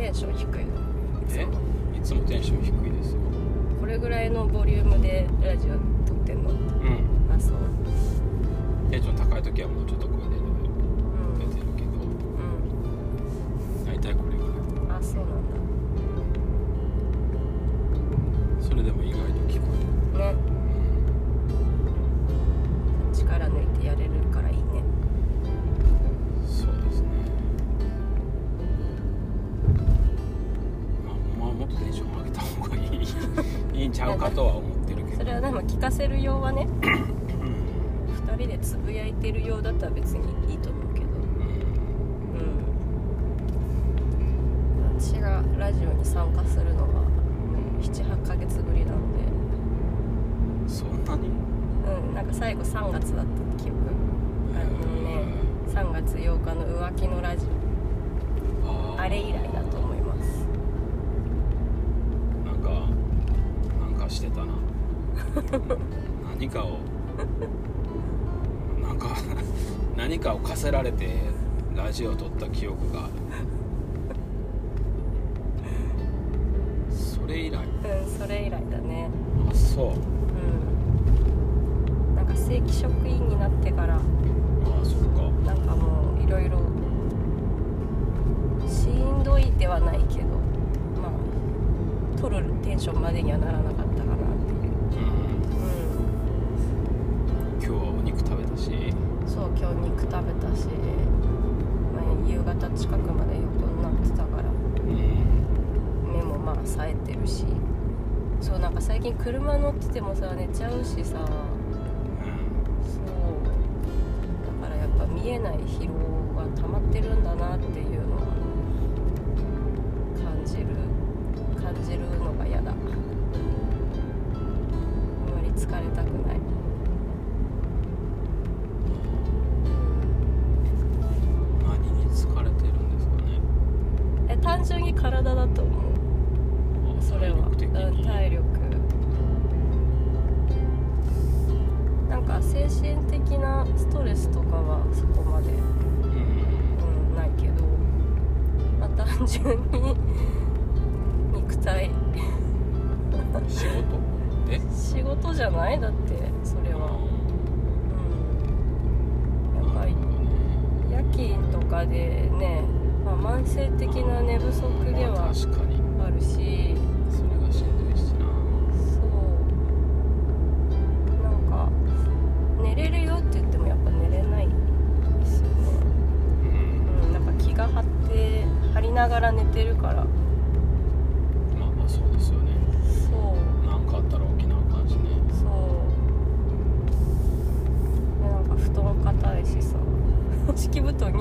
テンション低いの。いつえ？もいつもテンション低いですよ。これぐらいのボリュームでラジオ撮ってんの？うん。あそう。テンション高い時はもうちょっと声でったら別にいいと思うけど。うん。うん私がラジオに参加するのは78ヶ月ぶりなんで。そんなに？うんなんか最後3月だった記憶。あのね3月8日の浮気のラジオ。あれ以来だと思います。なんかなんかしてたな。何かをかを課せられてラジオを撮った記憶が。あ るそれ以来。うんそれ以来だね。あそう。うん。なんか正規職員になってからあそっか。なんかもういろいろしんどいではないけどまあ取るテンションまでにはならないなんか最近車乗っててもさ寝ちゃうしさ。そう。だからやっぱ見えない疲労が溜まってるんだなっていうのは感じる感じるのが嫌だ。あんまり疲れたくない。何に疲れてるんですかね。え単純に体だと思うそこまで、うん。うん、ないけど、まあ、単純に肉体。仕事？え？仕事じゃない？だってそれは、うん、やっぱり夜勤とかでね、まあ、慢性的な寝不足でまあはあるし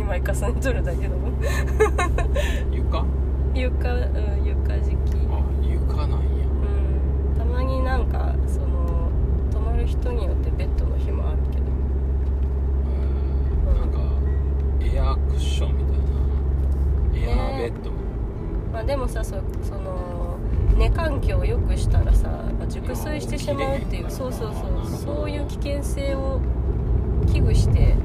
敷布団2枚重ねとるだけど床床うん床敷きあ床なんやうんたまになんかその泊まる人によってベッドの日もあるけどうんなんかエアクッションみたいなエアーベッドまあでもさそその寝環境を良くしたらさ、まあ熟睡してしまうっていうそうそうそうそういう危険性を危惧して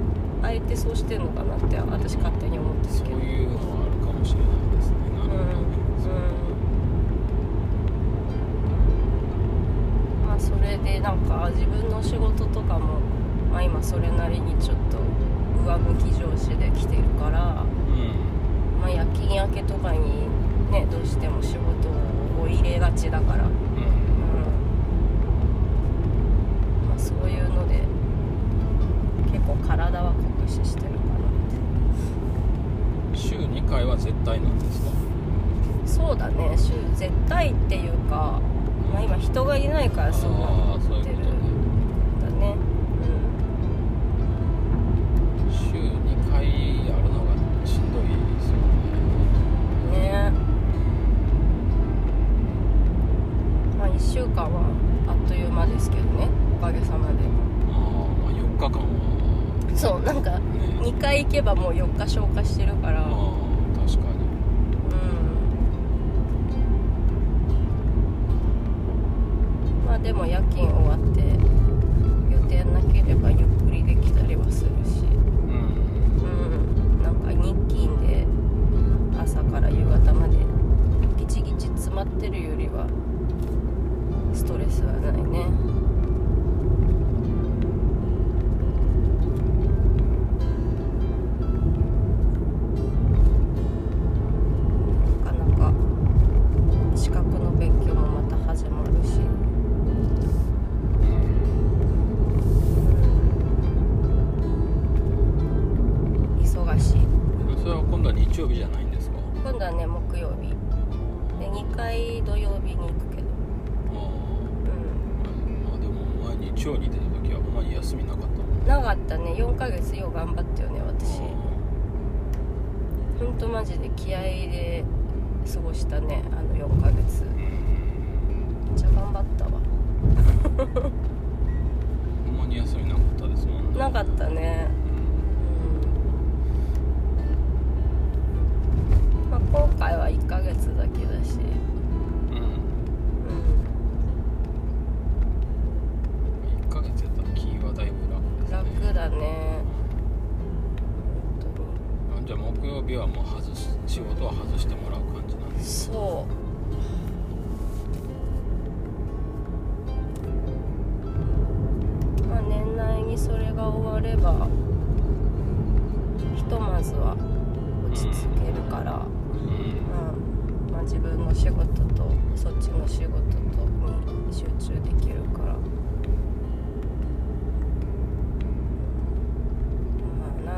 あえてそうしてんのかなって私勝手に思ってるそうけどいうのはあるかもしれないですねなるほど、うんまあそれでなんか自分の仕事とかも、まあ、今それなりにちょっと上向き上司で来てるから、うんまあ、夜勤明けとかにねどうしても仕事を入れがちだから、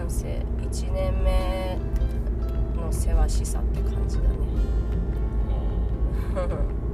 んせ1年目のせわしさって感じだね。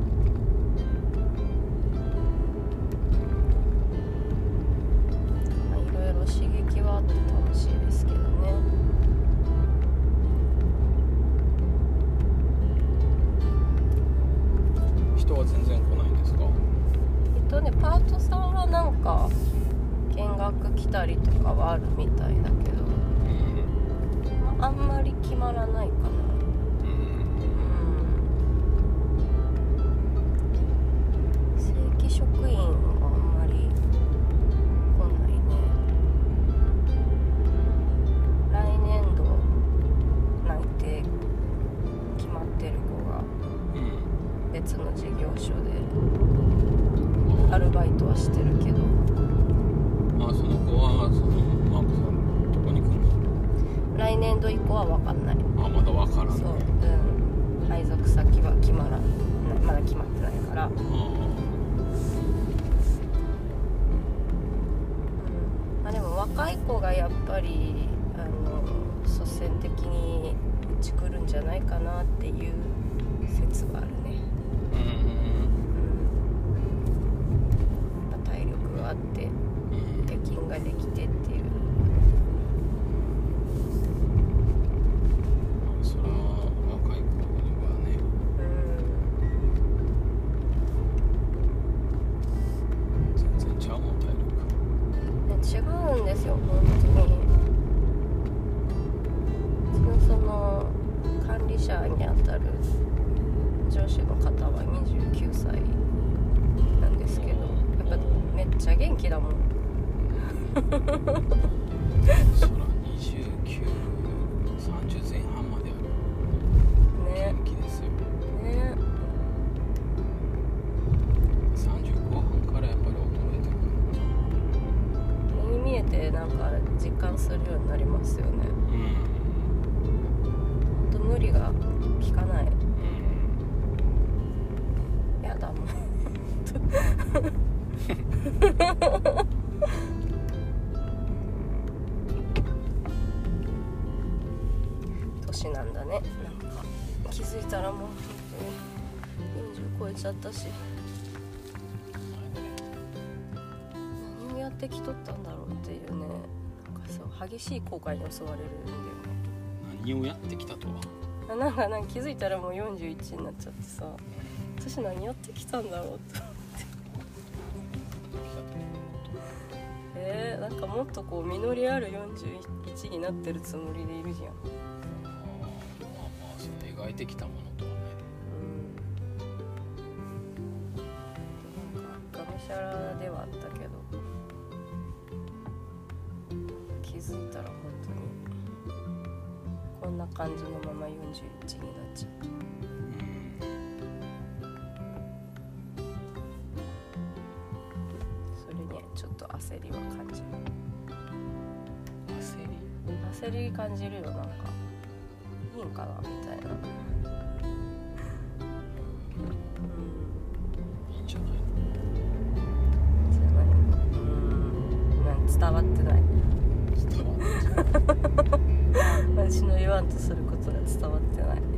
か実感するようになりますよね、うん、ほん無理が効かない、うん、やだもう。年なんだね。なんか気づいたらもう本当に40超えちゃったし。できとったんだろうっていうね。なんかそう激しい後悔に襲われるんだよね何をやってきたとは。なんかなんか気づいたらもう41になっちゃってさ。私何やってきたんだろうと思って。えー、なんかもっとこう実りある41になってるつもりでいるじゃん。まあまあそう描いてきたもんすぎたら本当に。こんな感じのまま41になっちゃう。それにちょっと焦り。は感じる焦り。焦り。感じるよなんかいいんかなみたいな。伝わってない触ってない。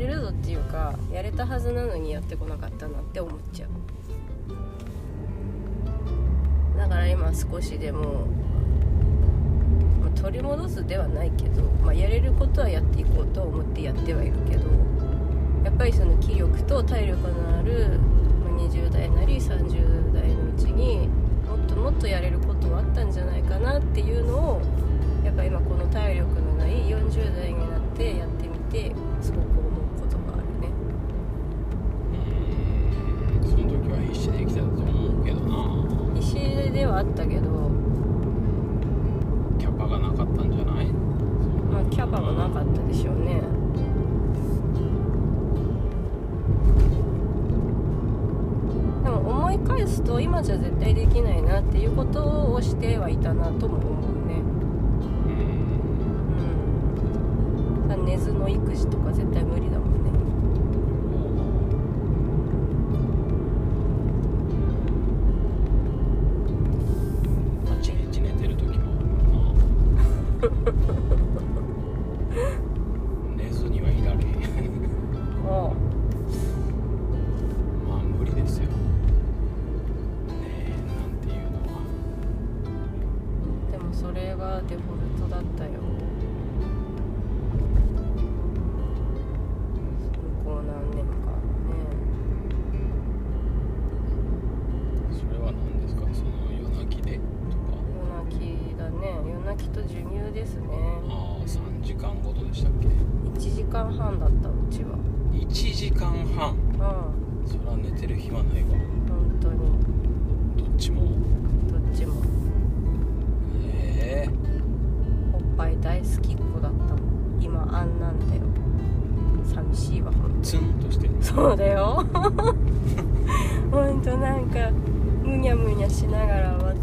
れるぞっていうかやれたはずなのにやってこなかったなって思っちゃう。だから今少しでも、まあ取り戻すではないけど、まあ、やれることはやっていこうと思ってやってはいるけどやっぱりその気力と体力のある、20代なり30代のうちにもっともっとやれることはあったんじゃないかなっていうのをやっぱ今この体力のない40代になってやってみてあったけど、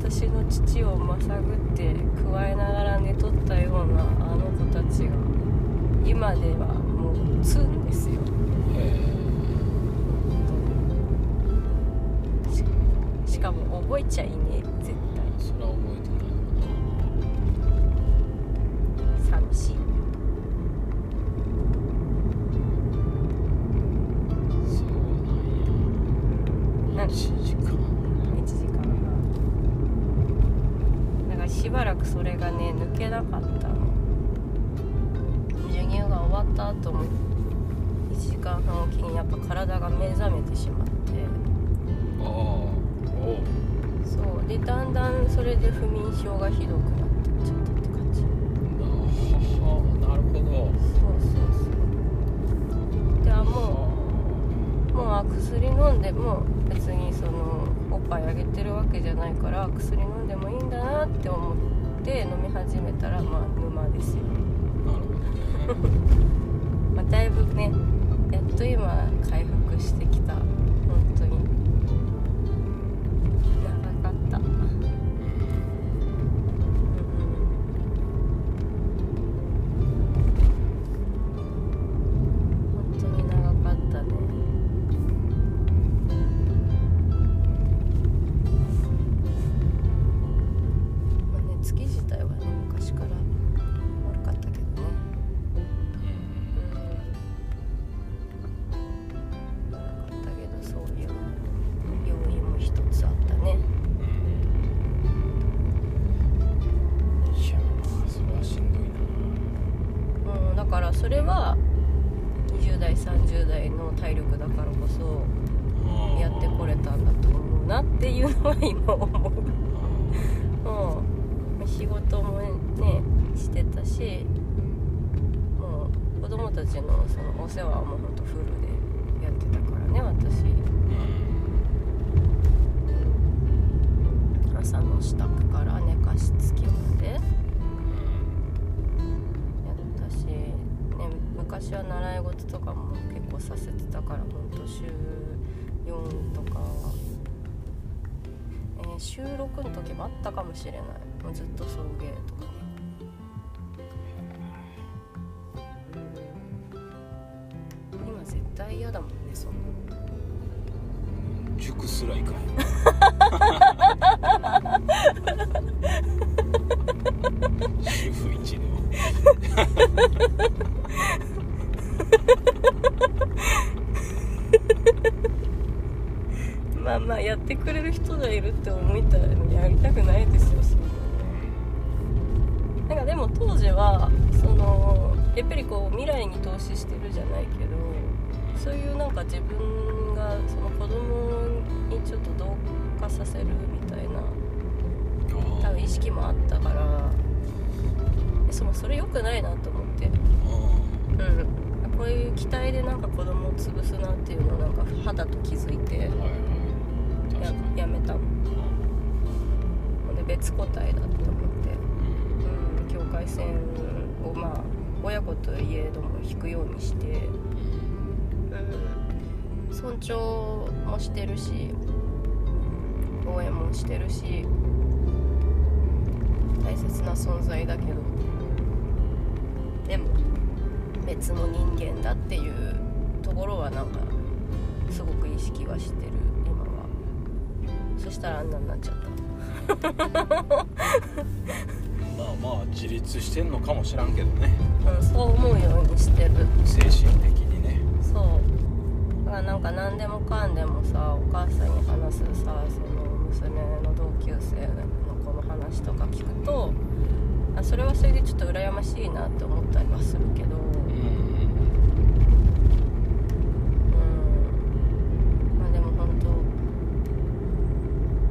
私の父をまさぐってくわえながら寝とったようなあの子たちが今ではもうツンですよ。えししかも覚えちゃいねえ絶えそれは覚えしまって。ああそう。でだんだんそれで不眠症がひどくなってっちゃったって感じ。なるほど。そうそうそう。であもうもうあ薬飲んでも別にそのおっぱいあげてるわけじゃないから薬飲んでもいいんだなって思って飲み始めたらまあ沼ですよ、なの支度から寝かしつけまで。やったし私は習い事とかも結構させてたからほんと週4とか、えー週6の時もあったかもしれない。もうずっと送迎とか。ねうん。今絶対嫌だもんねそん。な塾すら行かへん主婦一のまあまあやってくれる人がいるって思いたらやりたくないですよななんかでも当時はそのやっぱりこう未来に投資してるじゃないけどそういうなんか自分がその子供にちょっと同化させるみたいな多分意識もあったからでそのそれ良くないなと思ってほんで別個体だと思って。うん。境界線をまあ親子といえども引くようにして。うん。尊重もしてるし応援もしてるし大切な存在だけど。でも別の人間だっていうところはなんかすごく意識はしてる今は。そしたらあんなになっちゃったまあまあ自立してんのかもしらんけどね。うん、そう思うようにしてる。精神的にね。そう。だからなんか何でもかんでもさお母さんに話すさその娘の同級生の子の話とか聞くとあそれはそれでちょっと羨ましいなって思ったりはするけどうんうんまあでも本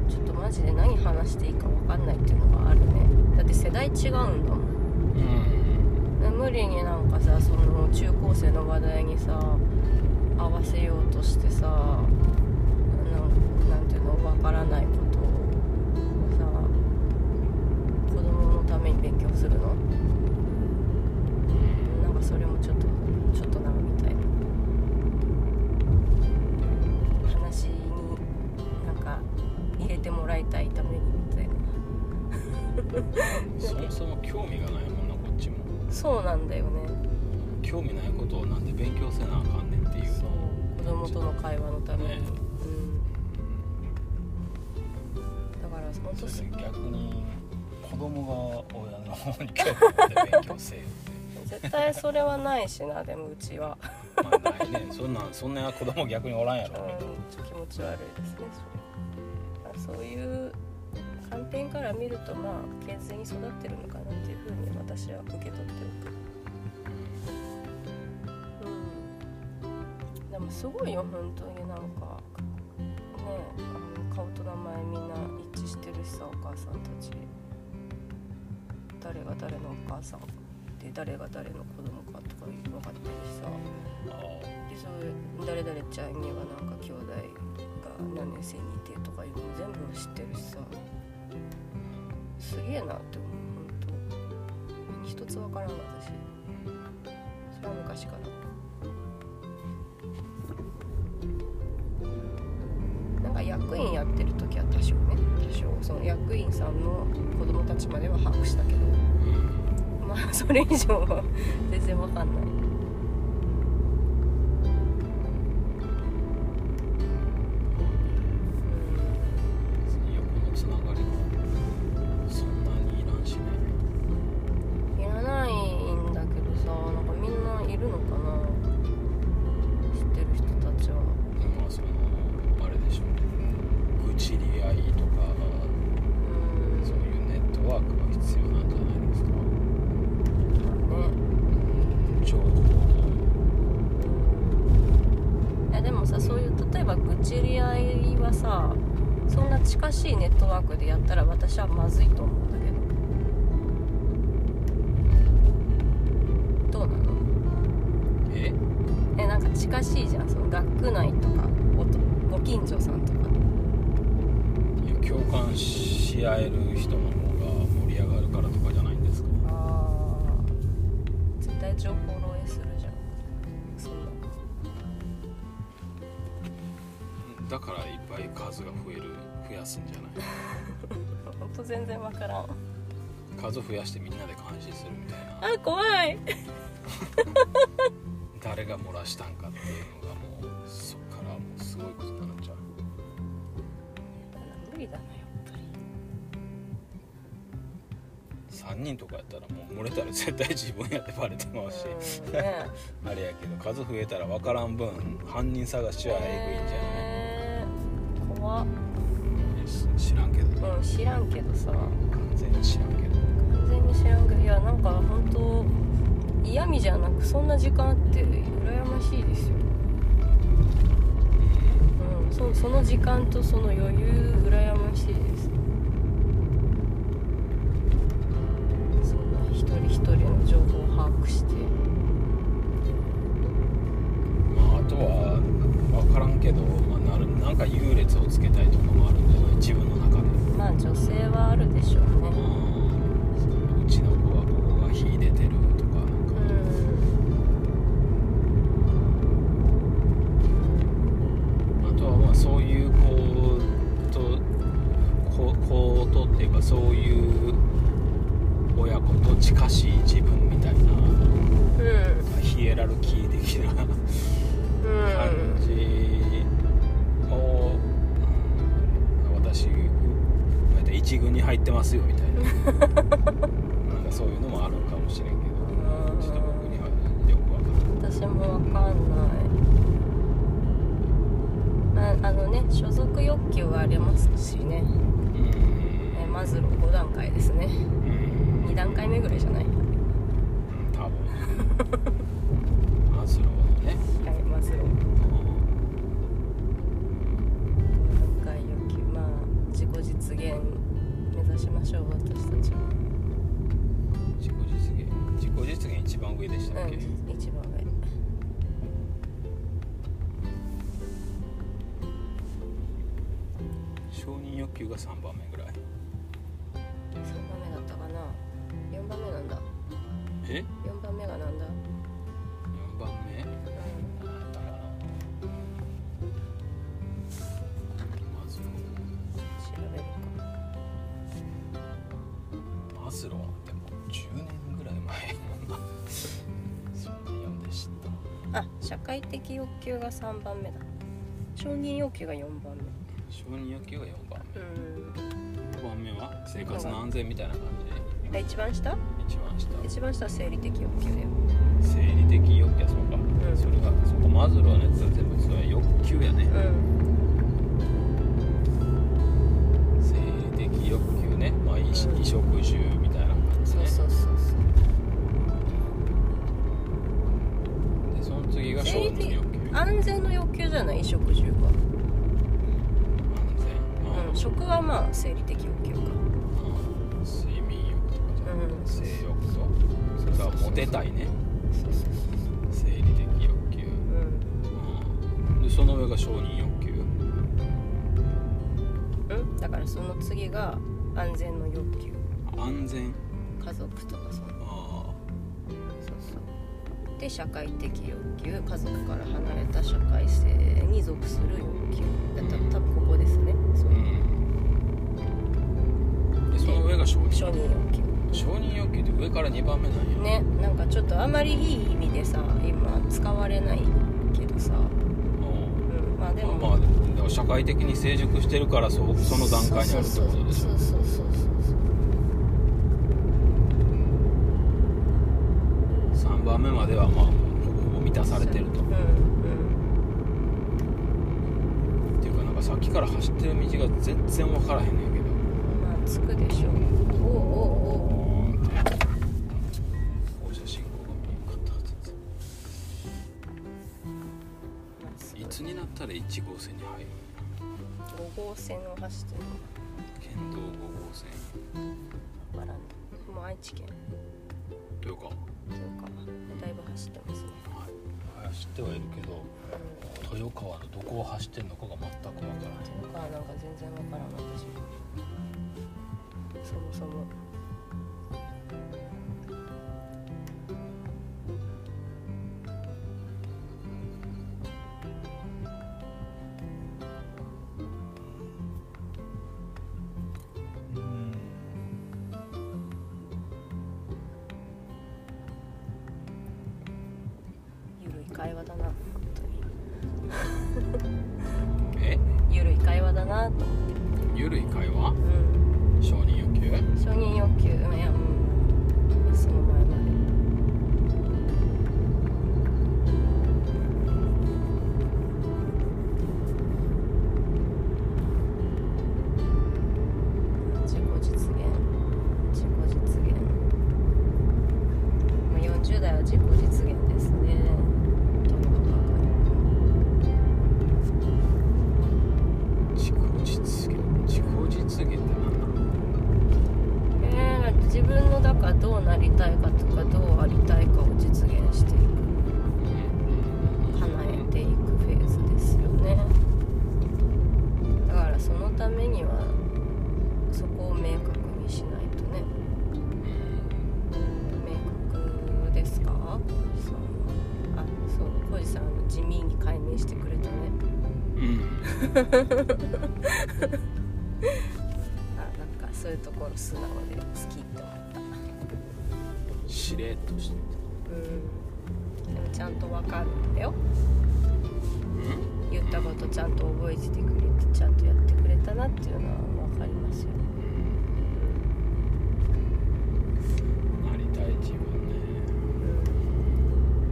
当ちょっとマジで何話していいか分かんないっていうのがあるね。だって世代違うんだもん。うん無理になんかさその中高生の話題にさ合わせようとしてさなんなんていうのわからないことをさ子供のために勉強するの？なんかそれもちょっとちょっとなみたいな。話になんか入れてもらいたいために。そもそも興味がないもんなこっちも。そうなんだよね。興味ないことをなんで勉強せなあかんねんっていう。子供との会話のために、ね。うん、だから本当そすれで逆に子供が親の方に興味持って勉強せえよって。絶対それはないしなでもうちは、まあないね。そんなんそんな子供逆におらんやうん、ろちょっと気持ち悪いですねそれ。そういう観点から見るとまあ健全に育ってるのかなっていうふうに私は受け取ってるうん。でもすごいよ本当になんかね。あの顔と名前みんな一致してるしさお母さんたち。誰が誰のお母さんで誰が誰の子供かとか分かってるしさでそういう誰々ちゃんにはなんか兄弟が何年生にいてとかいうのも全部知ってるしさ。すげえなって思う。本当一つ分からん私。それは昔から。なんか役員やってる時は多少ね多少。その役員さんの子供たちまでは把握したけど。まあそれ以上は全然分かんない。いう例えば愚痴り合いはさそんな近しいネットワークでやったら私はまずいと思うんだけど。どうなの？え？えなんか近しいじゃん。その学区内とかおとご近所さんとか。共感し合える人のすんじゃない。ほんと全然わからん。数増やしてみんなで監視するみたいな。あ怖い。誰が漏らしたんかっていうのがもうそっからもうすごいことになっちゃう。無理だなやっぱり。3人とかやったらもう漏れたら絶対自分やってバレてまうし、うんね あれやけど数増えたら分からん分犯人探しはええー怖っぐいんじゃない、知らんけど。うん知らんけどさ。完全に知らんけど。完全に知らんけど。いやなんか本当嫌味じゃなくそんな時間あって羨ましいですよ、うん、そその時間とその余裕羨ましいです。そんな一人一人の情報を把握してまあ、あとは分からんけど、まあ、なるなんか優劣をつけたいとかもあるんじゃない？自分の中で。まあ女性はあるでしょうね。うん。うちの子はここが秀でてるとかなんか。うんあとはまあそういう子と子子とっていうかそういう親子と近しい自分みたいな。うん。ヒエラルキー的な感うんじを、うん私大体一軍に入ってますよみたいな。なんかそういうのもあるかもしれんけどちょっと僕にはよくわからん私もわかんない。まああのね所属欲求がありますしね。うん。えマズロー5段階ですね。うん2段階目ぐらいじゃない？が3番目ぐらい。3番目だったかな。4番目なんだ。え？4番目がなんだ？4番目？うなんだかな。マズロん調べるかーマズロー。なんてもう10年ぐらい前やなそんな読んで知った。あ社会的欲求が3番目だ。承認欲求が4番承認欲求が4番目。うん。目5番目は生活の安全みたいな感あ一番下？じで一番下。一番下は生理的欲求だよ。生理的欲求やそうか、ん。それがそこマズローのやつは全部それは欲求やね、うん。生理的欲求ね。まあ衣衣食住みたいな感じね。そうそうそうそう。でその次が承生理的認欲求。安安全の欲求じゃない？衣食住は食はまあ生理的欲求か。うん。睡眠欲とかじゃなくうんて性欲とそれからモテたいね。そうそう生理的欲求、そううん。うん、でその上が承認欲求。うん。だからその次が安全の欲求。安全。家族とかその。あそうそう。で社会的欲求。家族から離れた社会性に属する欲求。だったら多分ここですね。そう。あうん。でその上が承認。承認欲求。承認欲求って上から2番目なんや。ねなんかちょっとあまりいい意味でさ今使われないけどさ、うん。うん、まあでも。まあ、社会的に成熟してるからそその段階にあるってことでしょ。そうそうそうそうそう3番目まではまあほぼほぼ満たされてると。うんっていうかなんかさっきから走ってる道が全然分からへんねつくでしょう。おうおうおう。ーんって放射信号が見えんかったまあつくいつになったら1号線に入る5号線を走ってる県道5号線わからんもう。愛知県というか、はという。かだいぶ走ってますねい、走ってはいるけどう。ん豊川のどこを走ってるのかが全く分からないとかなんか全然わからん私もそもそも。浩二さんあの地味に解明してくれたね。うん。あなんかそういうところ素直で好きって思った。しれっとしてうん。でもちゃんとわかるんだよ。うん？言ったことちゃんと覚えててくれてちゃんとやってくれたなっていうのは分かりますよね。なりたい自分ね。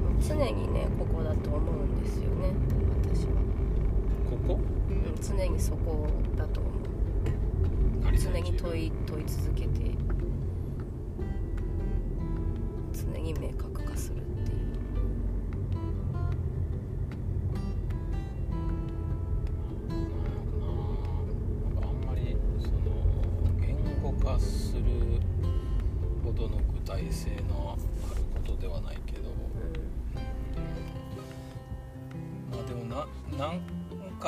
うん。常にねここだと思うんですよね私は、ここうん、常にそこだと思う。常に問い問い続けて常に明確化するっていう。あんまりその言語化するほどの具体性のあることではないけど。まあでもななんか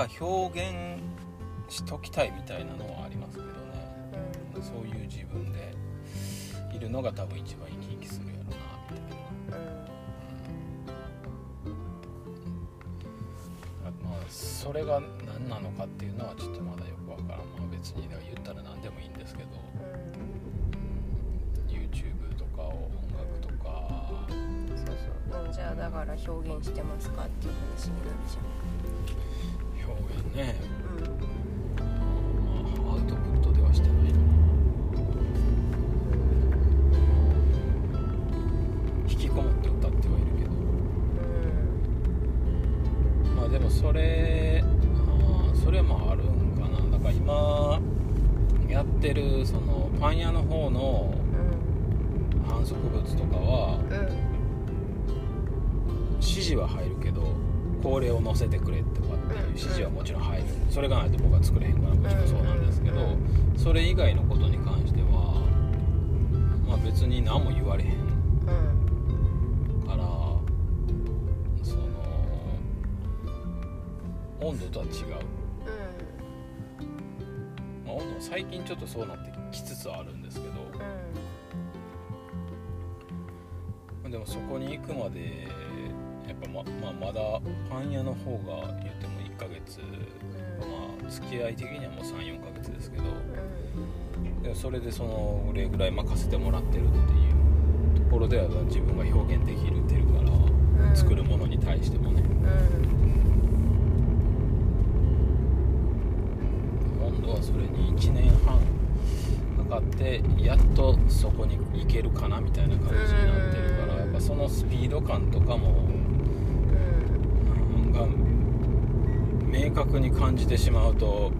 表現しときたいみたいなのはありますけどね。うん。そういう自分でいるのが多分一番生き生きするやろなみたいな。うん。まあ、それが何なのかっていうのはちょっとまだよくわからん、まあ、別に言ったら何でもいいんですけど。YouTube とかを音楽とか。うんそうそう。うんじゃあだから表現してますかっていう話になっちゃ表現ね、うまあ、アウトプットではしてない。な引きこもって歌ってはいるけど。うん。まあでもそれあーそれもあるんかな。だから今やってるそのパン屋の方のうん。反則物とかはうん。うん指示は入るけどこれを載せてくれとかっていう指示はもちろん入る。それがないと僕は作れへんからもちろんそうなんですけどうんそれ以外のことに関してはまあ別に何も言われへんうん。からその温度とは違う、まあ、温度は最近ちょっとそうなってきつつあるんですけど。でもそこに行くまでやっぱま,、まあ、まだパン屋の方が言っても1ヶ月まあ付き合い的にはもう34ヶ月ですけどでもそれでそのこれぐらい任せてもらってるっていうところでは自分が表現できるっていうから作るものに対してもね。温度はそれに1年半かかってやっとそこに行けるかなみたいな感じになってるからやっぱそのスピード感とかもが明確に感じてしまうと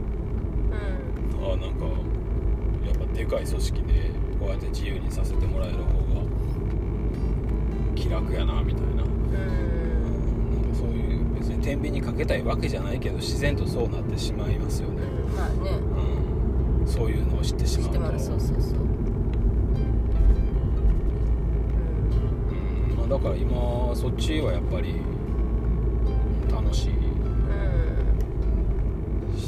あなんかやっぱでかい組織でこうやって自由にさせてもらえる方が気楽やなみたいな。なんかそういう別に天秤にかけたいわけじゃないけど自然とそうなってしまいますよね、まあね。うん、そういうのを知ってしまうと。そうそうそう。うん。まあ、だから今そっちはやっぱり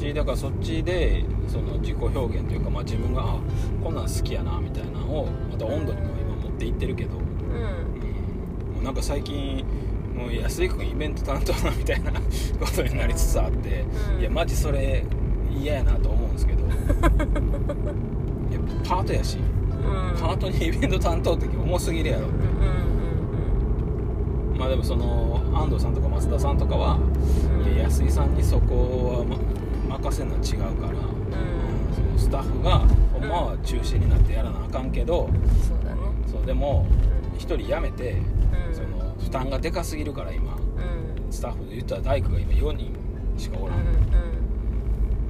しだからそっちでその自己表現というか、まあ、自分があこんなん好きやなみたいなのをまた温度にも今持っていってるけど、うん。うん、もうなんか最近もう安井君イベント担当なみたいなことになりつつあって、うん。いやマジそれ嫌やなと思うんですけど。いやパートやし。うん。パートにイベント担当って重すぎるやろうんうん。まあでもその安藤さんとか松田さんとかは、うん。いや安井さんにそこは、ま、任せるのは違うから、うん。そのスタッフがほんまは中心になってやらなあかんけど、そうだね。そうでもうん。1人辞めて、うん。その負担がでかすぎるから今。うん。スタッフで言ったら大工が今4人しかおらん、うん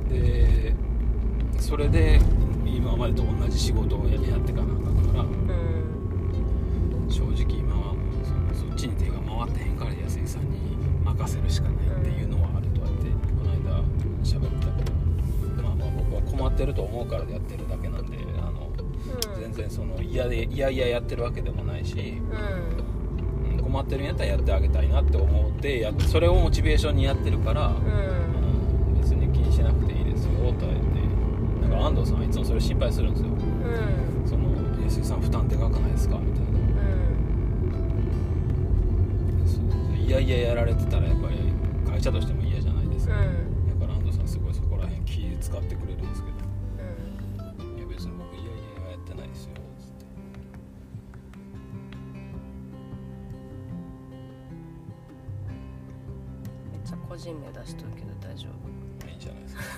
でそれで今までと同じ仕事をやっていかなあかんからうん。正直今はもうそのそっちに手が回ってへんから安井さんに任せるしかないっていうのはあるとはってこの間喋ったけど。まあまあ僕は困ってると思うからやってるだけなんであのうん。全然その嫌で嫌々やってるわけでもないし、うん。うん困ってるんやったらやってあげたいなって思ってやそれをモチベーションにやってるから、うん。うん別に気にしなくていいですよとは言って。なんか安藤さんはいつもそれ心配するんですよ。うん。その安井さん負担でかくないですか？みたいな。いやいややられてたらやっぱり会社として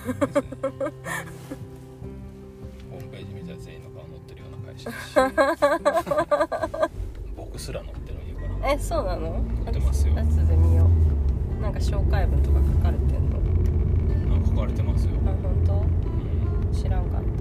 ホームページ見たら全員の顔載ってるような会社だし。僕すら載ってるんやから。えそうなの？載ってますよ。後で見よう。なんか紹介文とか書かれてんの？なんか書かれてますよ、あ本当？うん。知らんかった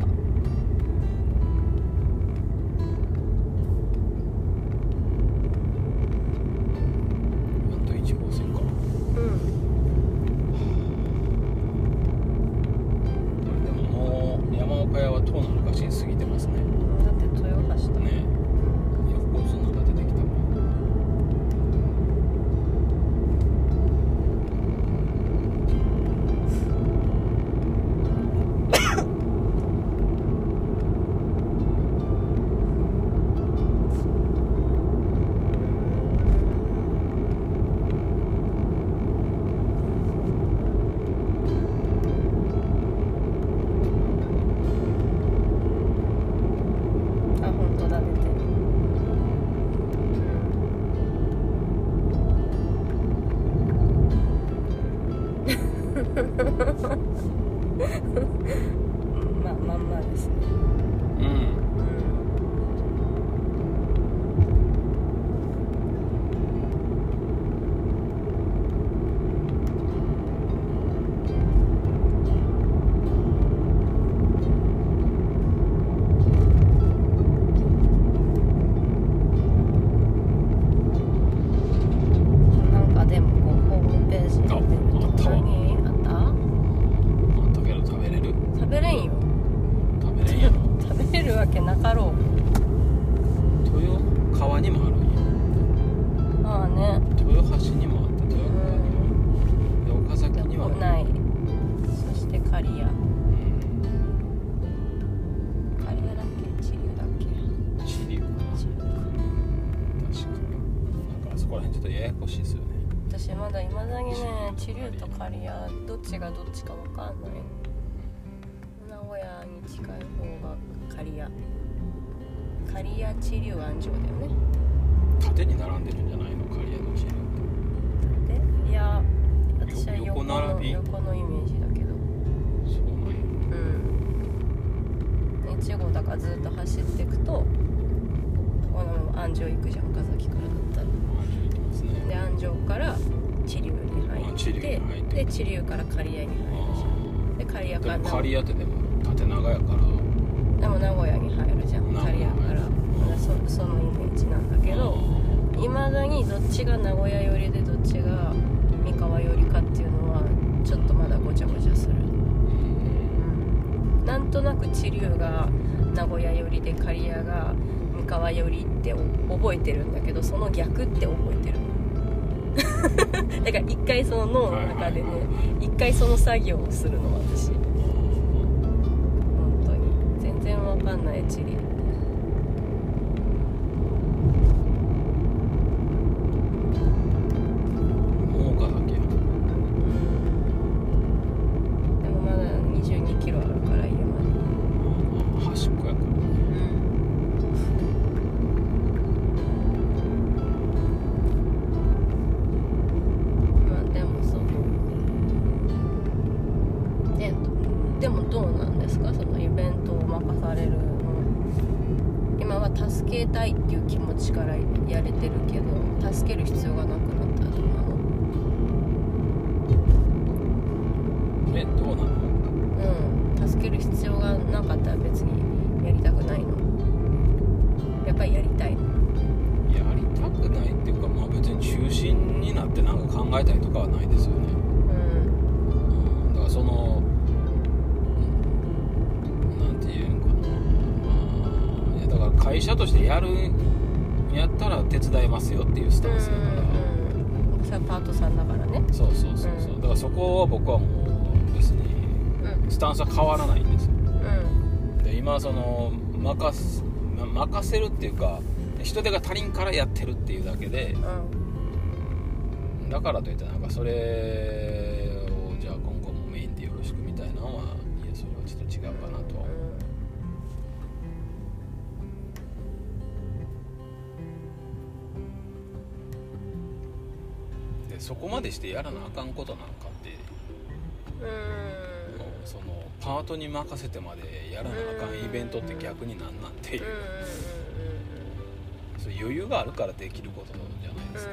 刈谷。刈谷知立安城だよね。縦に並んでるんじゃないの？刈谷の地理って。でいや私は横の横のイメージだけど。そうなん。やうん1号だからずっと走っていくとこの安城行くじゃん岡崎からだったら。あ行きますねで安城から知立に入って。で知立から刈谷に入るじゃん。で刈谷あから刈谷ってでも縦長やからでも名古屋に入るじゃん名古屋刈谷からうんそそのイメージなんだけどいまだにどっちが名古屋寄りでどっちが三河寄りかっていうのはちょっとまだごちゃごちゃする。うん。なんとなく知立が名古屋寄りで刈谷が三河寄りってお覚えてるんだけどその逆って覚えてる だから一回その脳の中でね一回その作業をするの私わかんない地理助けたいっていう気持ちからやれてるけど助ける必要がなくなったらどうなの？えどうなの？うん。助ける必要がなかったら別にやりたくないの？やっぱりやりたいの？やりたくないっていうかまあ別に中心になってなんか考えたりとかは手伝いますよっていうスタンスだから、うんそれはパートさんだからね。そうそうそうそう、うん。だからそこは僕はもう別にうんスタンスは変わらないんですよ。うん。で今その任すま任せるっていうか人手が足りんからやってるっていうだけでうん。だからといってなんかそれそこまでしてやらなあかんことなのかってうん。そのパートに任せてまでやらなあかんイベントって逆になんなんていう。そう余裕があるからできることじゃないですか、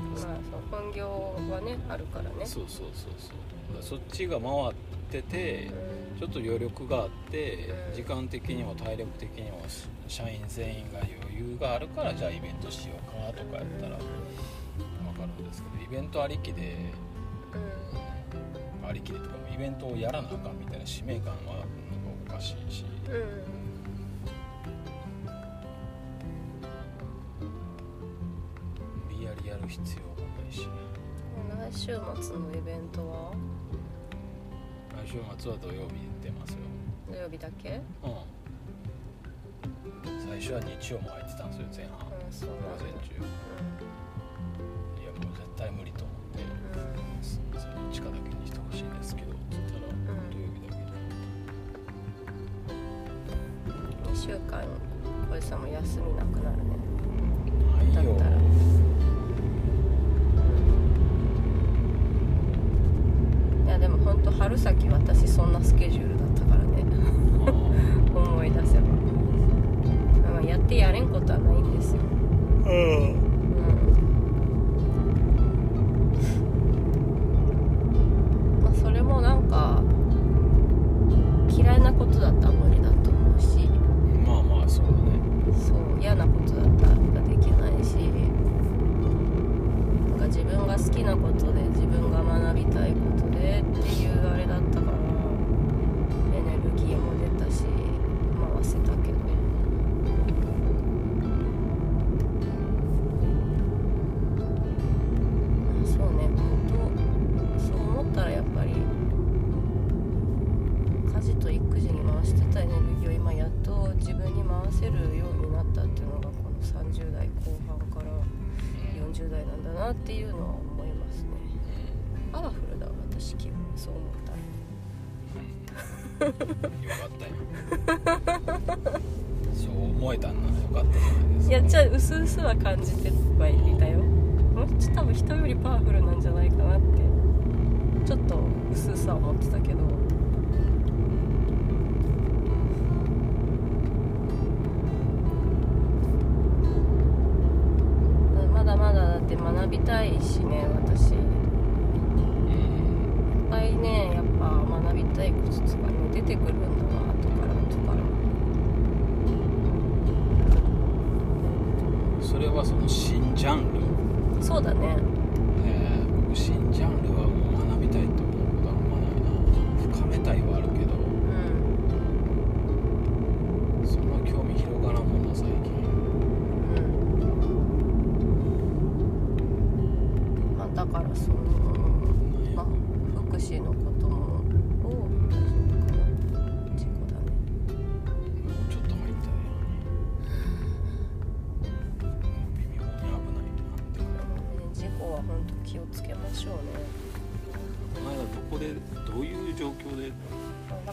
うん。まあそう本業はねあるからね。そうそうそうそう。そっちが回っててうん。ちょっと余力があってうん。時間的にも体力的にも社員全員が余裕があるからじゃあイベントしようかとかやったらですけどイベントありきでありきでとかイベントをやらなあかんみたいな使命感はなんかおかしいし。無理やりやる必要もないし。来週末のイベントは？来週末は土曜日出ますよ。土曜日だけ？うん。最初は日曜も入ってたんですよ前半。うん午前中対無理と思ってそその地下だけにしてほしいんですけどって言ったらん。土曜日だけうん。2週間小石さん。も休みなくなるねないよだったらいやでも本当春先私そん。なスケジュール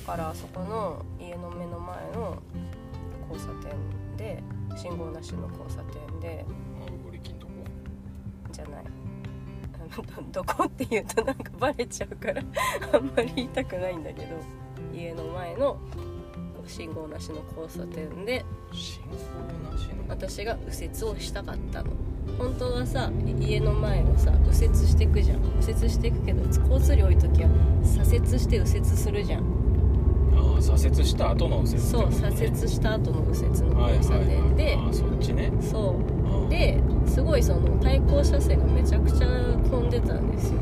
からあそこの家の目の前の交差点で信号なしの交差点でまあブリキンとこじゃない。あのど どこって言うとなんかバレちゃうからあんまり言いたくないんだけど家の前の信号なしの交差点で信号なしの。私が右折をしたかったの。本当はさ家の前をさ右折していくじゃん。右折していくけど交通量多い時は左折して右折するじゃん左折した後の右折そう左折した後の右折の交差点で、はいああそっちね。そう。ですごいその対向車線がめちゃくちゃ混んでたんですよ。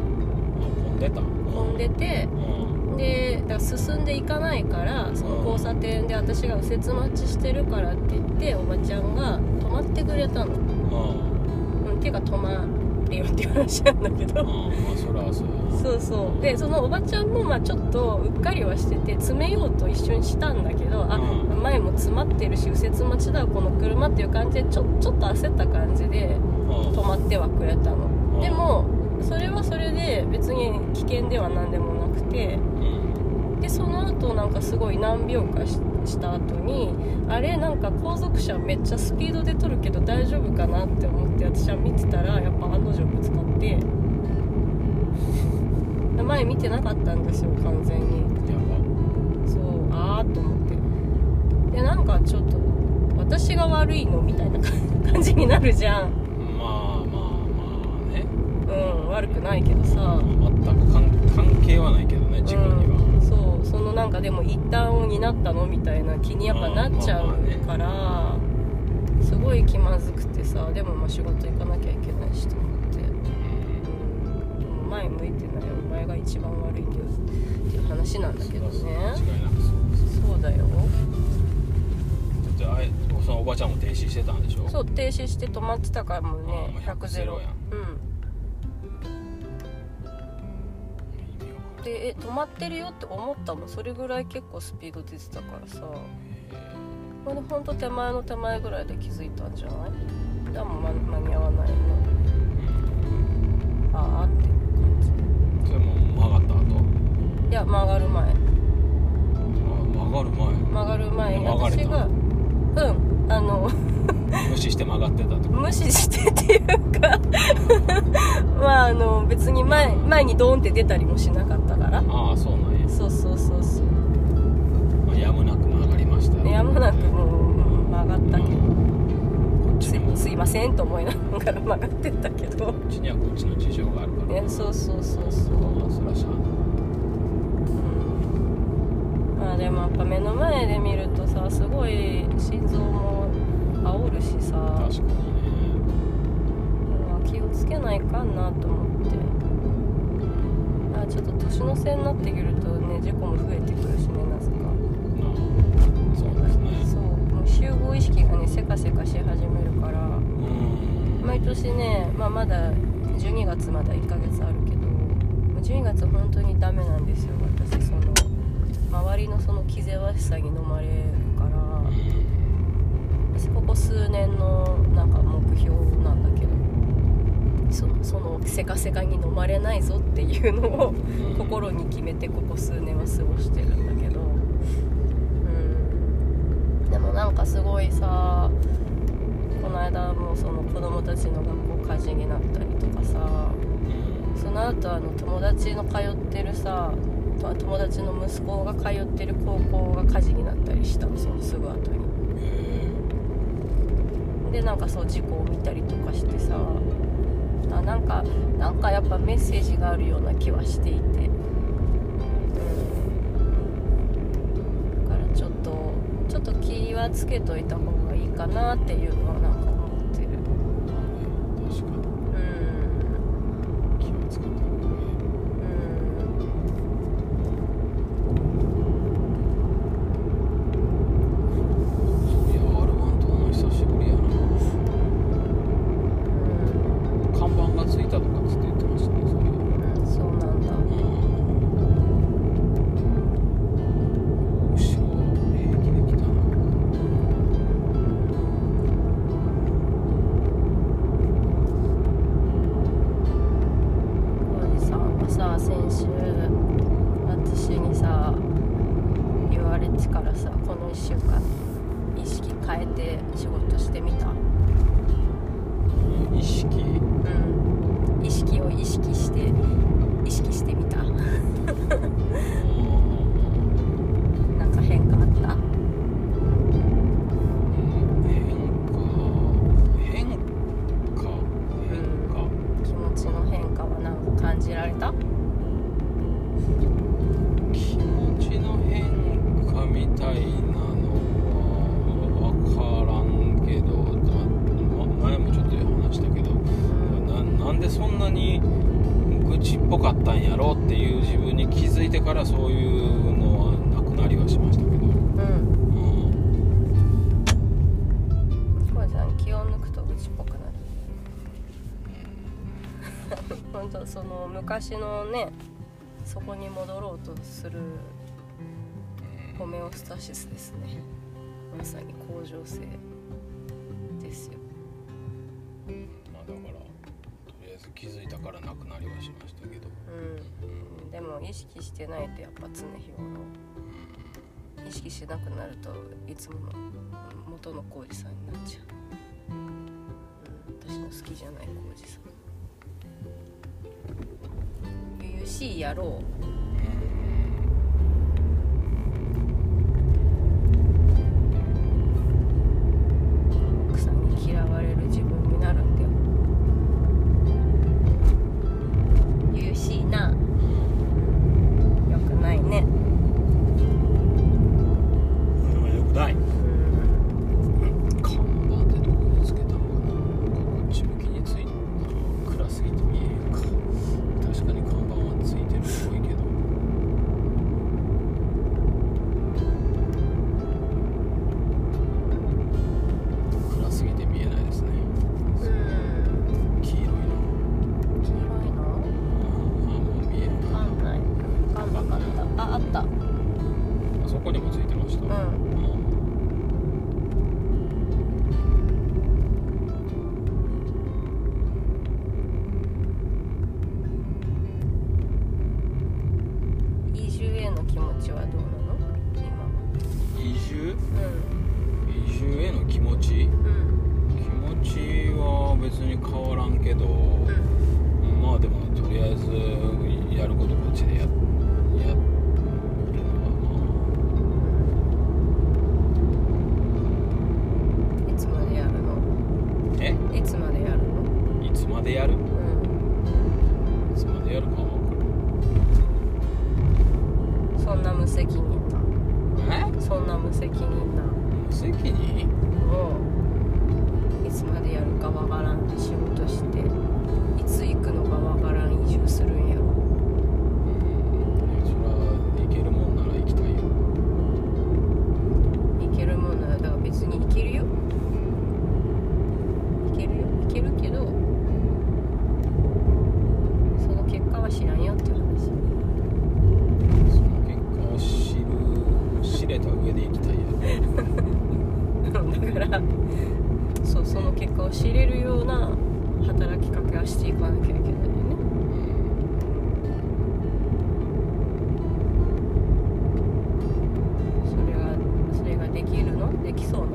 あ混んでた。混んでてうん。でだ進んでいかないからその交差点で私が右折待ちしてるからって言っておばちゃんが止まってくれたの。うん。うん。ていうか止まれよっていう話なんだけど。うんまあそれはそう。やそうそう。でそのおばちゃんもまあちょっとうっかりはしてて詰めようと一瞬したんだけどあうん。前も詰まってるし右折待ちだこの車っていう感じでちょちょっと焦った感じでうん。止まってはくれたの。うん。でもそれはそれで別に危険では何でもなくてその後なんかすごい何秒かしした後にあれなんか後続車めっちゃスピードで撮るけど大丈夫かなって思って私は見てたらやっぱ案の定ぶつかって前見てなかったんですよ完全に。やそうあーと思って。でなんかちょっと私が悪いのみたいな感じになるじゃん。ばまあまあまあね。うん悪くないけどさ。全く関関係はないけどね事故には、うん、そのなんかでも一旦を担ったのみたいな気にやっぱなっちゃうからすごい気まずくてさでもまあ仕事行かなきゃいけないしと思って、うん、前向いてないお前が一番悪いんだよっていう話なんだけどね。そうだよ。じゃああれそのおばちゃんも停止してたんでしょ？そう停止して止まってたからもうねあー100ゼロ100やん。うんでえ止まってるよって思ったもん。それぐらい結構スピード出てたからさ。ほんと手前の手前ぐらいで気づいたんじゃない？でも間間に合わないのああって感それも曲がった後？じいや曲がる前。あ曲がる前。曲がる前私がうんあの無視して曲がってたってこと無視してっていうか まああの別に前前にドーンって出たりもしなかったから。ああそうなんや、そうそうそうそう。まあ、やむなく曲がりましたやむなくもううん曲がったけど。こっちすすいませんと思いながら曲がってったけど。こっちにはこっちの事情があるから。ねそうそうそうそう。まあそらしゃあうん。まあでもやっぱ目の前で見るとさすごい心臓も煽るしさ。確かにね。まあ気をつけないかん。なと思ってあちょっと年の瀬になってくるとね事故も増えてくるしねなぜか。そうですね。そうもう集合意識がねせかせかし始めるから。うん。毎年ね、まあ、まだ12月まだ1ヶ月あるけど12月本当にダメなんですよ私。その周りのその気ぜわしさに飲まれるここ数年のなんか目標なんだけどそのそのせかせかに飲まれないぞっていうのをうん。心に決めてここ数年は過ごしてるんだけどうん。でもなんかすごいさこの間もその子供たちの学校火事になったりとかさその後あの友達の通ってるさと友達の息子が通ってる高校が火事になったりしたのそのすぐ後に。へでなんかそう事故を見たりとかしてさあなんかなんかやっぱメッセージがあるような気はしていて。うん。だからちょっとちょっと気はつけといた方がいいかなっていうのはなシスですね。まさに恒常性ですよ。まあだからとりあえず気づいたからなくなりはしましたけど、うん、うん、でも意識してないとやっぱ常日頃、うん、意識しなくなるといつもの元の浩二さんになっちゃう、うん、私の好きじゃない浩二さん「ゆしい野郎」きそう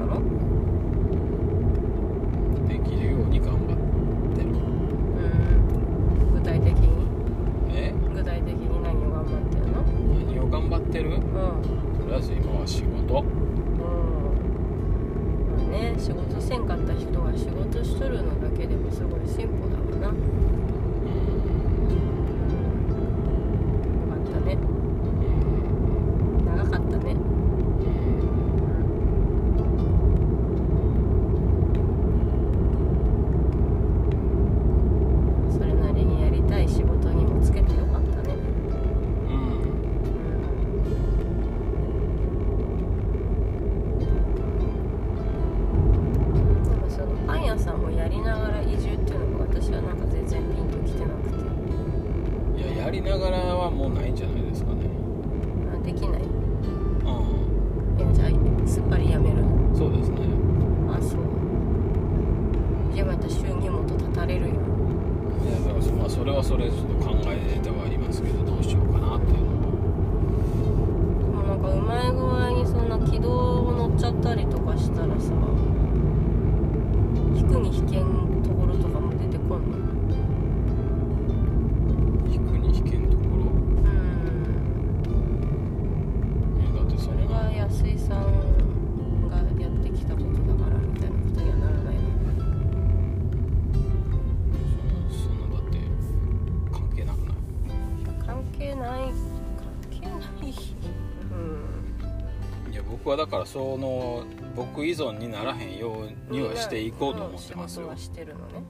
だからその僕依存にならへんようにはしていこうと思ってますよ、してるのね、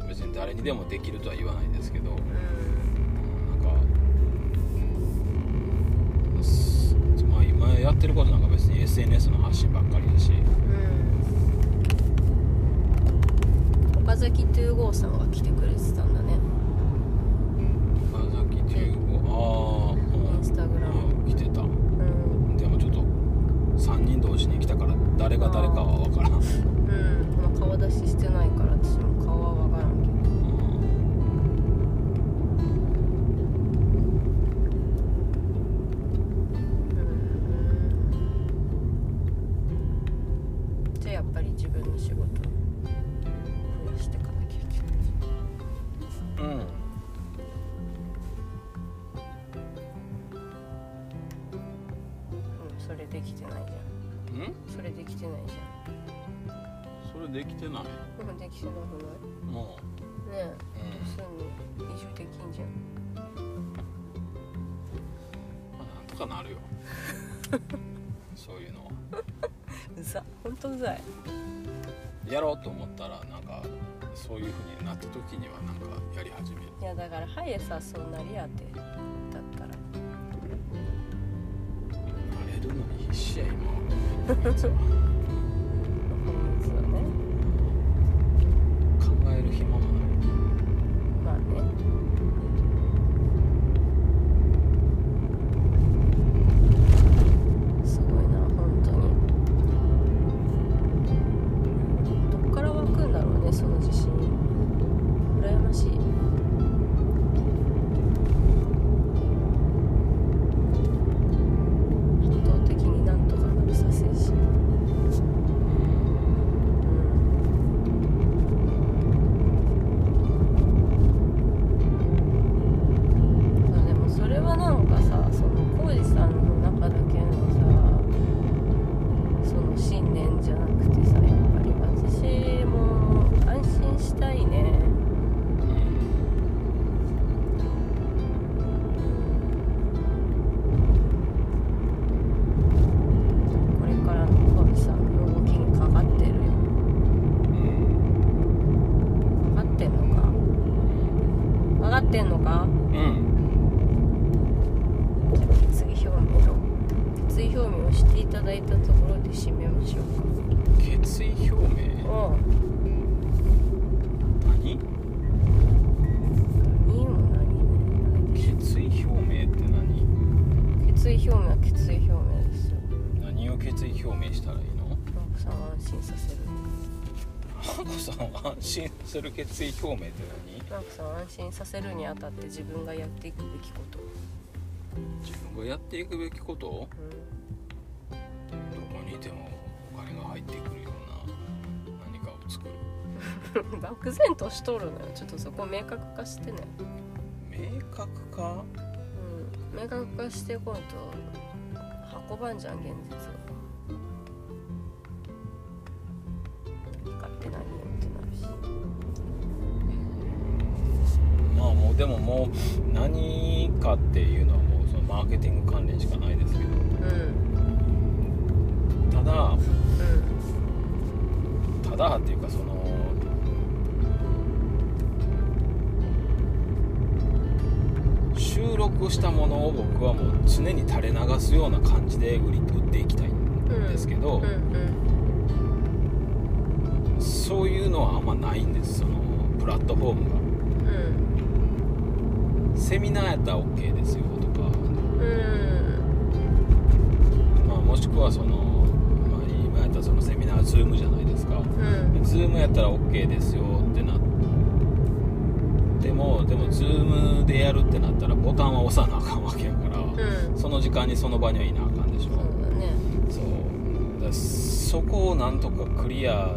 うん、別に誰にでもできるとは言わないですけど、うん、なんかまあ今やってることなんか別に SNS の発信ばっかりだし。じゃん。まあ、なんとかなるよ。そういうのは。うざ。ほんとうざい。やろうと思ったらなんかそういう風になった時にはなんかやり始める。いやだからハイエさそうなりやってだったら。慣れるのに必死や今。やつは今月はね考える暇もない。まあねただいたところで締めましょう決意表明？かうん。決意表明って何？決意表明は決意表明ですよ。何を決意表明したらいいの？奥さんを安心させる。花子さんを安心する決意表明って何？奥さんを安心させるにあたって自分がやっていくべきこと。自分がやっていくべきこと？どうこにいてもお金が入ってくるような何かを作る。ん漠然としとるのよ。ちょっとそこ明確化してね。明確かうん。明確化してこんと運ばんじゃん現実を。まあもうでももう何かっていうのはもうそのマーケティング関連しかないですけど。うんただうん。ただっていうかその収録したものを僕はもう常に垂れ流すような感じで売り売っていきたいんですけど、そういうのはあんまないんですそのプラットフォームうんが。セミナーやったら OK ですよとか、うん。まあ、もしくはその、ったらそのセミナー Zoom じゃないですか。うん。Zoom やったら OK ですよってなってもでも Zoom でやるってなったらボタンは押さなあかんわけやから、うん。その時間にその場にはいなあかんでしょ。そうだね。そう。だそこをなんとかクリア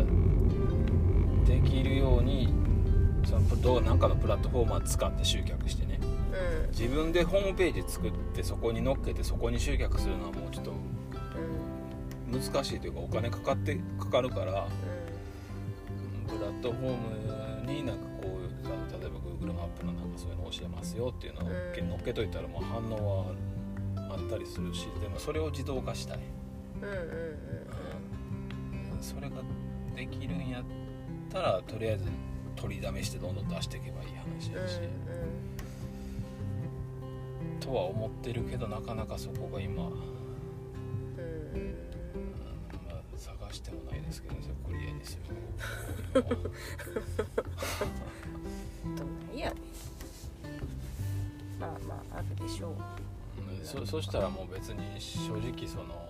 できるようにそのどうなんかのプラットフォーマー使って集客してね。うん。自分でホームページ作ってそこに乗っけてそこに集客するのはもうちょっとうん難しいというかお金かかってかかるからプラットフォームになんかこうさ例えば Google マップのなんかそういうの教えますよっていうのをうん乗っけといたらもう反応はあったりするしでもそれを自動化したい、うん。うん。うん。それができるんやったらとりあえず取りだめしてどんどん出していけばいい話うんだし、とは思ってるけどなかなかそこが今クリアにするどないやねん。まあまああるでしょう。そそしたらもう別に正直その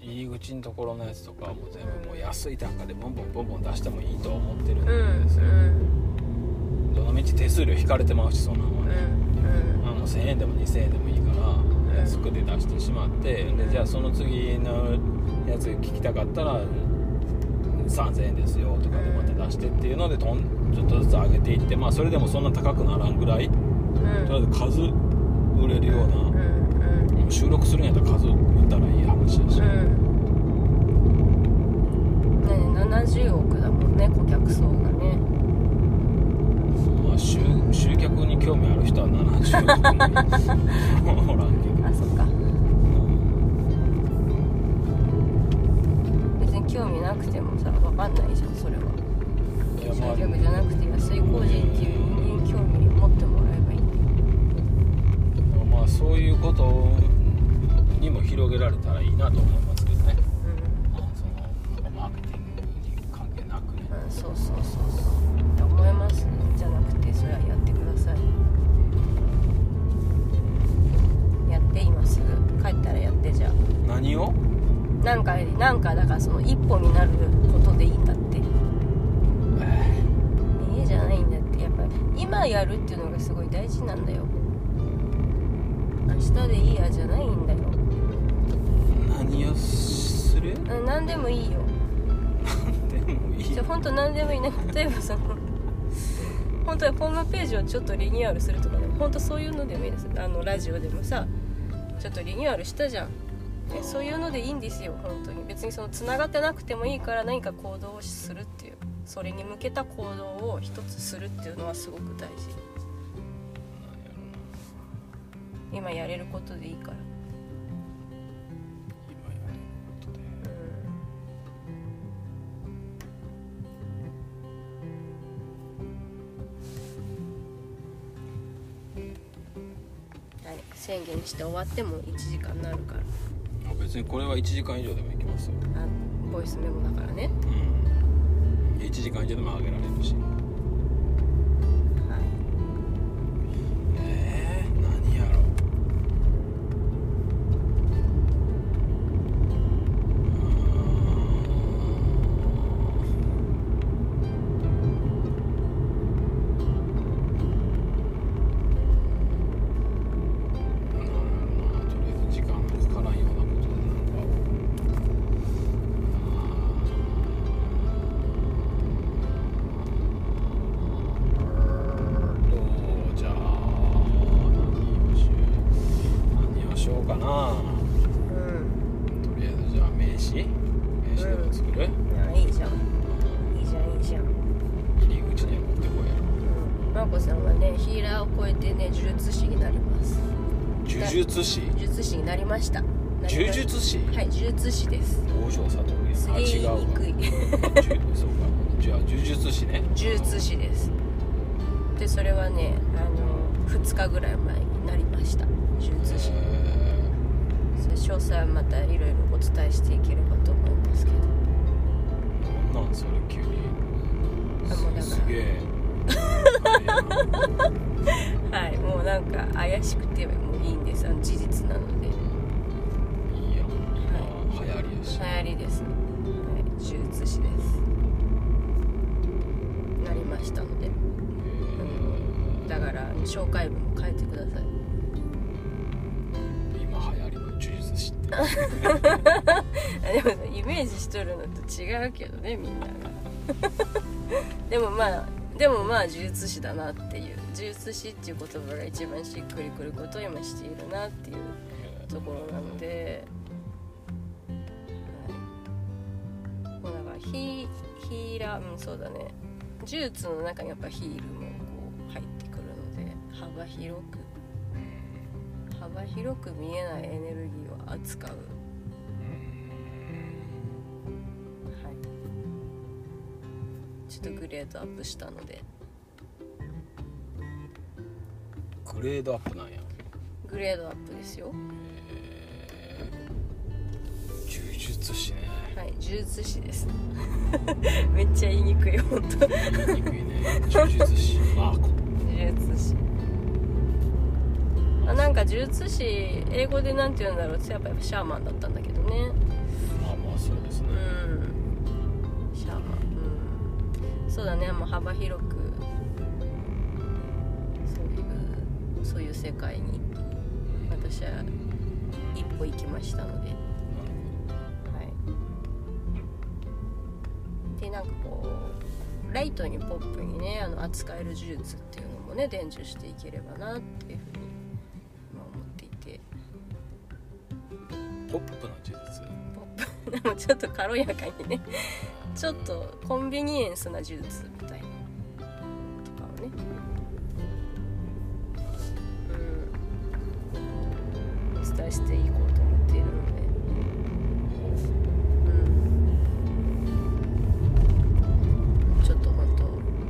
入り口のところのやつとかはもう全部もう安い単価でボンボンボンボン出してもいいと思ってるんうんですよ、うんどのみち手数料引かれてまうしそんなのはうんね、あの1000円でも2000円でもいいから安くで出してしまって。でじゃあその次のやつ聞きたかったら3000円ですよとかでまた出してっていうのでとんちょっとずつ上げていってまあそれでもそんな高くならんぐらいとうん。りあえず数売れるようなもう収録するんやったら数売ったらいい話だし、うん。ね70億だもんね顧客層がね。まあ集集客に興味ある人は70億もおらかんないじゃんそれはいやまあ集客じゃなくて安い工事っていう人に興味持ってもらえばいいんだよまあそういうことにも広げられたらいいなと思う。本当何でもいいね。例えばその本当にホームページをちょっとリニューアルするとかでも本当そういうのでもいいです。あのラジオでもさちょっとリニューアルしたじゃん。でそういうのでいいんですよ。本当に。別にそのつながってなくてもいいから何か行動をするっていう。それに向けた行動を一つするっていうのはすごく大事。今やれることでいいから宣言して終わっても1時間になるから。あ別にこれは1時間以上でもいきますよ。あボイスメモだからね。うん。1時間以上でも上げられるし日ぐらい前になりました。呪術師えそれ詳細はまたいろいろお伝えしていければと思いますけど。ー、なんそれ急に。すげえ。はいもうなんか怪しくて紹介文も書いてください。ー今流行りの呪術師って。あ でもさイメージしとるのと違うけどねみんな。が でもまあでもまあ呪術師だなっていう。呪術師っていう言葉が一番しっくりくることを今しているなっていうところなので、はい、もうだからヒヒーラーうんそうだね。呪術の中にやっぱヒールも幅広く。幅広く見えないエネルギーを扱う、はい、ちょっとグレードアップしたので。グレードアップなんや。グレードアップですよ。えー、呪術師ね。はい呪術師です。めっちゃ言いにくいよ本当言いにくいね。呪術師。マー術師。あ なんか呪術師英語でなんて言うんだろう。ってやっぱシャーマンだったんだけどね。まあまあそうですね。うん。シャーマン。うん。そうだね。もう幅広く。そういうそういう世界に。私は一歩行きましたので。はい。でなんかこうライトにポップにねあの扱える呪術っていうのもね伝授していければなっていうふうにポップの呪術。ポップ。でもちょっと軽やかにね。ちょっとコンビニエンスな呪術みたいなとかをね。うん。お伝えしていこうと思っているので。うん。ちょっと本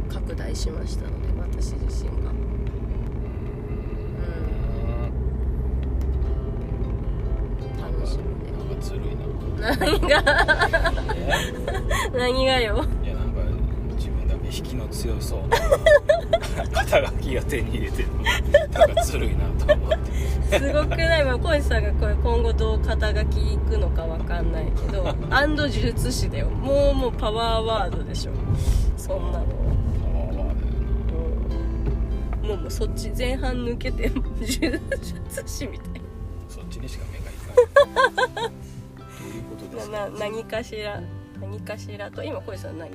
当拡大しましたので私自身が。しなんかずるいな。何が？え 何がよ？いやなんか自分だけ引きの強そう。な肩書きを手に入れてるの。なんかずるいなと思って。すごくない？まあ小石さんがこれ今後どう肩書きいくのかわかんないけどアンド呪術師だよ。もうもうパワーワードでしょ。そんなの。もうそっち前半抜けて呪術師みたいな。そっちにしか目がどういうことですか？何かしら何かしらと今小石さん何？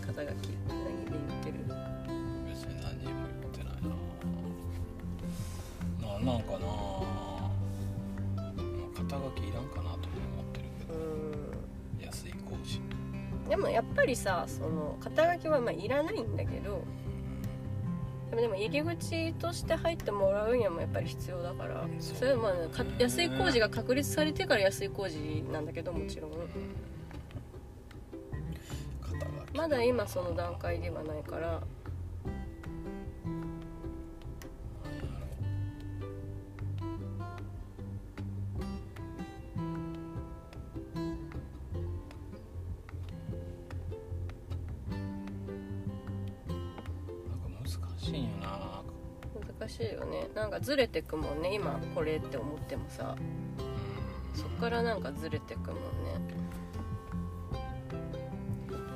肩書き何で言ってる？別に何にも言ってないな。ななんかな。肩書きいらんかなとも思ってるけうど安い工事んでもやっぱりさその肩書きはまあいらないんだけどでもでも入り口として入ってもらうにはもやっぱり必要だから。それはまあ、安い工事が確立されてから安い工事なんだけどもちろん。まだ今その段階ではないから難しいよね。なんかずれてくもんね今これって思ってもさ。そっからなんかずれてくもんね。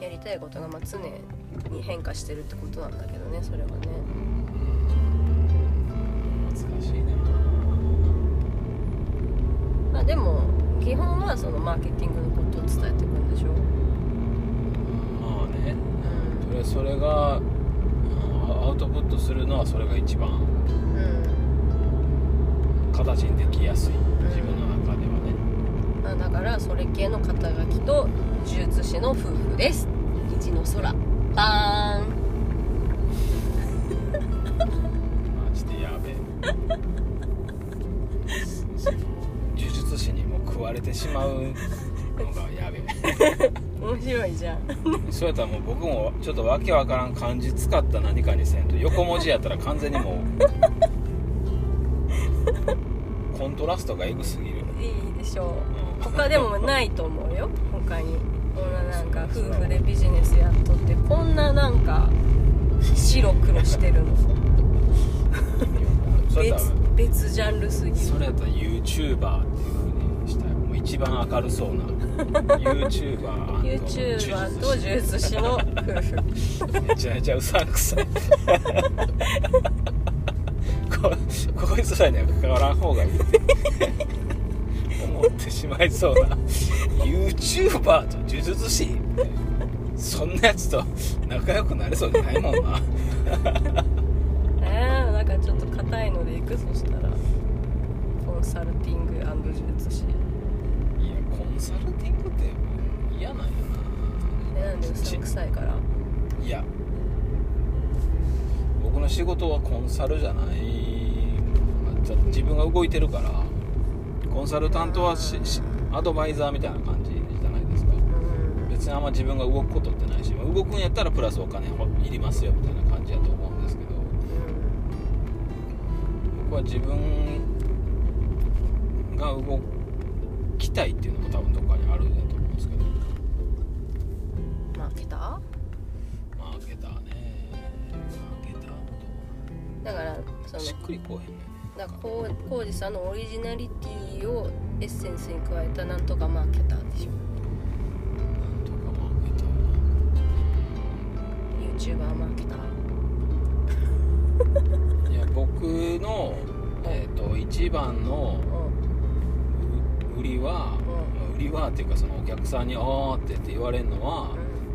やりたいことがまあ常に変化してるってことなんだけどねそれはね。難しいね。まあでも基本はそのマーケティングのことを伝えていくんでしょ。まあね。うん。それそれがうんアウトプットするのはそれが一番うん形にできやすい。自分の中ではね。まあだからそれ系の肩書きと呪術師の夫婦です。虹の空。バーン。マジでやべえ。呪術師にも食われてしまうのがやべえ面白いじゃん。そうやったらもう僕もちょっとわけわからん漢字使った何かにせんと横文字やったら完全にもう コントラストがエグすぎる、いいでしょう。うん。他でもないと思うよ。他に。こんななんか夫婦でビジネスやっとってこんななんか白黒してるの。別ら別ジャンルすぎる。それやったら YouTuber っていう風にしたい。もう一番明るそうな YouTuber YouTuber と呪術師の夫婦めちゃめちゃうさんくさい。ここいつらには関わらん方がいいって思ってしまいそうな。YouTuber と呪術師？そんなやつと仲良くなれそうにないもんな。えー、なんかちょっと硬いのでいく？そしたら。コンサルティング呪術師サルティングって嫌なんやえなんでうさんくさいから。ないや。僕の仕事はコンサルじゃない。だって自分が動いてるからコンサルタントはししアドバイザーみたいな感じじゃないですか。うん。別にあんま自分が動くことってないし動くんやったらプラスお金いりますよみたいな感じやと思うんですけど。僕は自分が動きたいっていうのも多分どっかにあるんだと思うんですけど。マーケターマーケターねマーケターもだからそのしっくりこうへんね。だからこう浩二さんのオリジナリティをエッセンスに加えたなんとかマーケターでしょ。なんとかマーケター YouTuber マーケターいや僕の、えー、と一番の売りは、売りはっていうかそのお客さんに「おーって」って言われるのは、ん。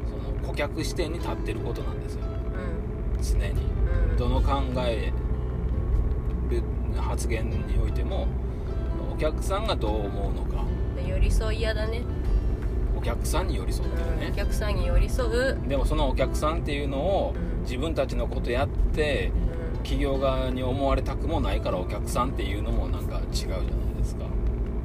その顧客視点に立ってることなんですよ。うん。常に。うん。どの考える発言においてもお客さんがどう思うのか。で寄り添い嫌だね。お客さんに寄り添ってるうん。おね、客さんに寄り添う、でもそのお客さんっていうのをうん。自分たちのことやってうん。企業側に思われたくもないからお客さんっていうのもなんか違うじゃない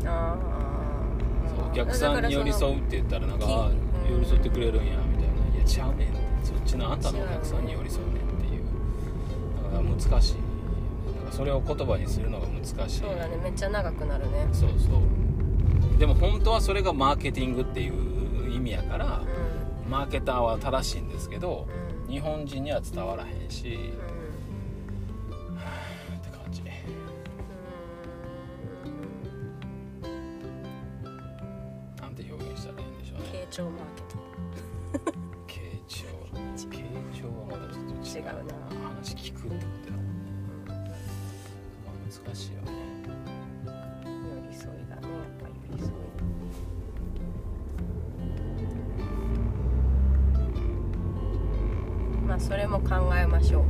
そうあお客さんに寄り添うって言ったらなんか寄り添ってくれるんやみたいな。いやちゃうねんって。そっちのあんたのお客さんに寄り添うねんっていう。だから難しい。だからそれを言葉にするのが難しい。そうだね。めっちゃ長くなるね。そうそう。でも本当はそれがマーケティングっていう意味やからうマーケターは正しいんですけど日本人には伝わらへんしんでしょうね傾聴マーケット。傾聴傾聴はまたちょっと違う。違うな。話聞くってことやもんね難しいよね。寄り添いだねやっぱ寄り添い。まあそれも考えましょう。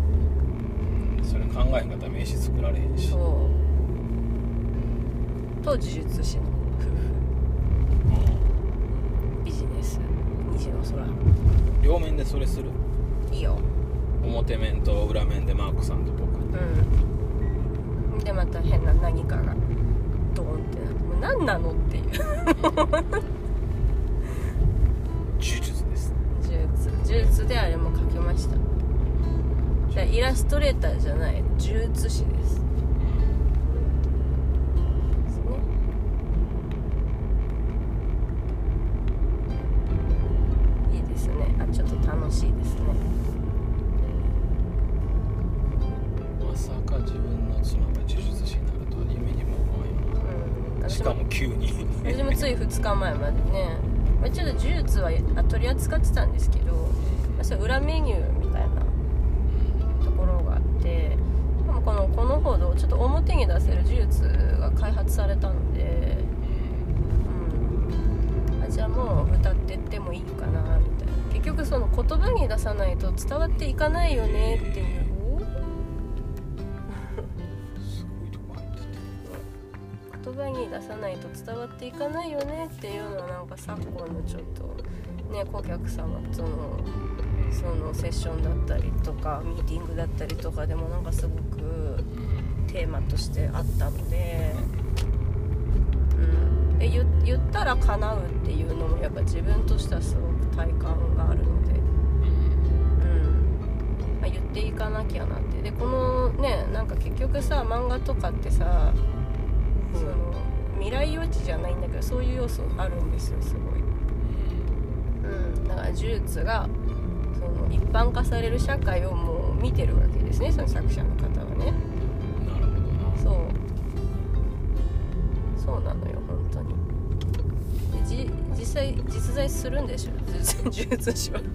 それ考えへんかったら名刺作られへんし。そう。と呪術師の夫婦ビジネス虹の空両面でそれする。いいよ。表面と裏面でマークさんと僕。うん。でまた変な何かがドーンってなってもう何なのっていう。呪術です呪術。呪術であれも書きました。だからイラストレーターじゃない呪術師ですかも急に。私もつい2日前までね、まあ、ちょっと呪術は取り扱ってたんですけど、まあ、それ裏メニューみたいなところがあってでもこのこのほどちょっと表に出せる呪術が開発されたので、うん、あじゃあもう歌ってってもいいかなみたいな。結局その言葉に出さないと伝わっていかないよねっていう言葉に出さないと伝わっていかないよねっていうのはなん。か昨今のちょっとね顧客様とのそのセッションだったりとかミーティングだったりとかでもなんかすごくテーマとしてあったので、うん、で言言ったら叶うっていうのもやっぱ自分としてはすごく体感があるので、うん。まあ、言っていかなきゃなって。でこのねなんか結局さ漫画とかってさその未来予知じゃないんだけどそういう要素あるんですよすごい。うん、だから呪術がその一般化される社会をもう見てるわけですねその作者の方はね。なるほどな。そう。そうなのよ本当に。でじ実際実在するんでしょ？呪術師は。うん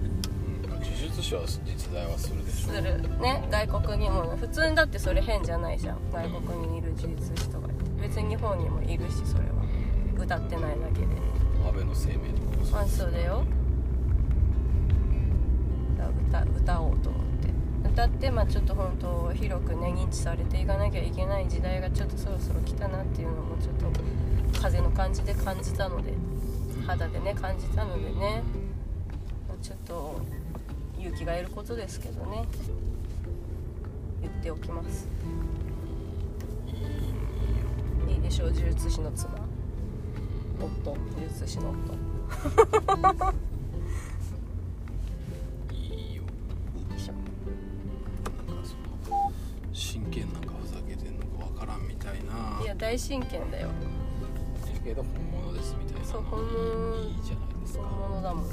呪術師は実在はするでしょ。する。ね外国にも。普通にだってそれ変じゃないじゃん。外国にいる呪術師と別に日本にもいるしそれは。歌ってないだけで。安倍の生命とか？そうだよ。歌歌おうと思って。歌ってまあちょっと本当広くね認知されていかなきゃいけない時代がちょっとそろそろ来たなっていうのもちょっと風の感じで感じたので。肌でね感じたのでね。まあちょっと勇気がいることですけどね。言っておきますでしょう呪術師の妻。夫。呪術師の夫。いいなんかその真剣なんかふざけてんのかわからんみたいな。いや大真剣だよ。だけど本物ですみたいな。そう本物。いいじゃないですか。本物だもん